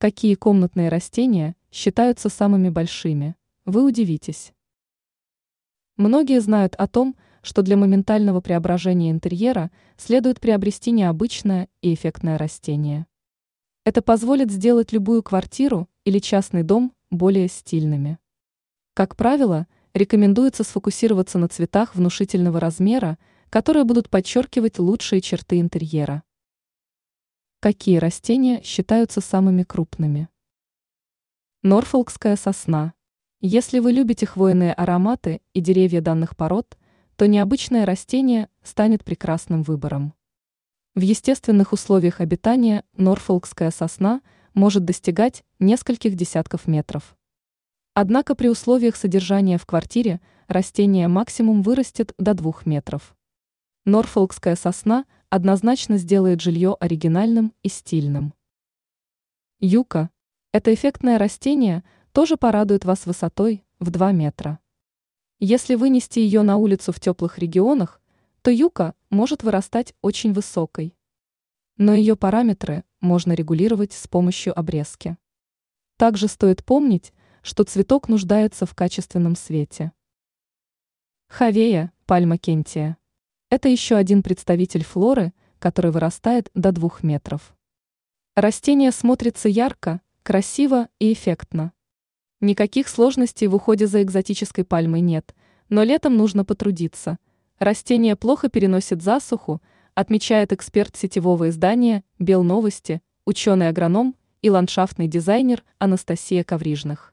Какие комнатные растения считаются самыми большими? Вы удивитесь. Многие знают о том, что для моментального преображения интерьера следует приобрести необычное и эффектное растение. Это позволит сделать любую квартиру или частный дом более стильными. Как правило, рекомендуется сфокусироваться на цветах внушительного размера, которые будут подчеркивать лучшие черты интерьера. Какие растения считаются самыми крупными? Норфолкская сосна. Если вы любите хвойные ароматы и деревья данных пород, то необычное растение станет прекрасным выбором. В естественных условиях обитания норфолкская сосна может достигать нескольких десятков метров. Однако при условиях содержания в квартире растение максимум вырастет до 2 метров. Норфолкская сосна – однозначно сделает жилье оригинальным и стильным. Юка – это эффектное растение, тоже порадует вас высотой в 2 метра. Если вынести ее на улицу в теплых регионах, то юка может вырастать очень высокой. Но ее параметры можно регулировать с помощью обрезки. Также стоит помнить, что цветок нуждается в качественном свете. Хавея, пальма кентия. Это еще один представитель флоры, который вырастает до двух метров. Растение смотрится ярко, красиво и эффектно. Никаких сложностей в уходе за экзотической пальмой нет, но летом нужно потрудиться. Растение плохо переносит засуху, отмечает эксперт сетевого издания «Белновости», ученый-агроном и ландшафтный дизайнер Анастасия Коврижных.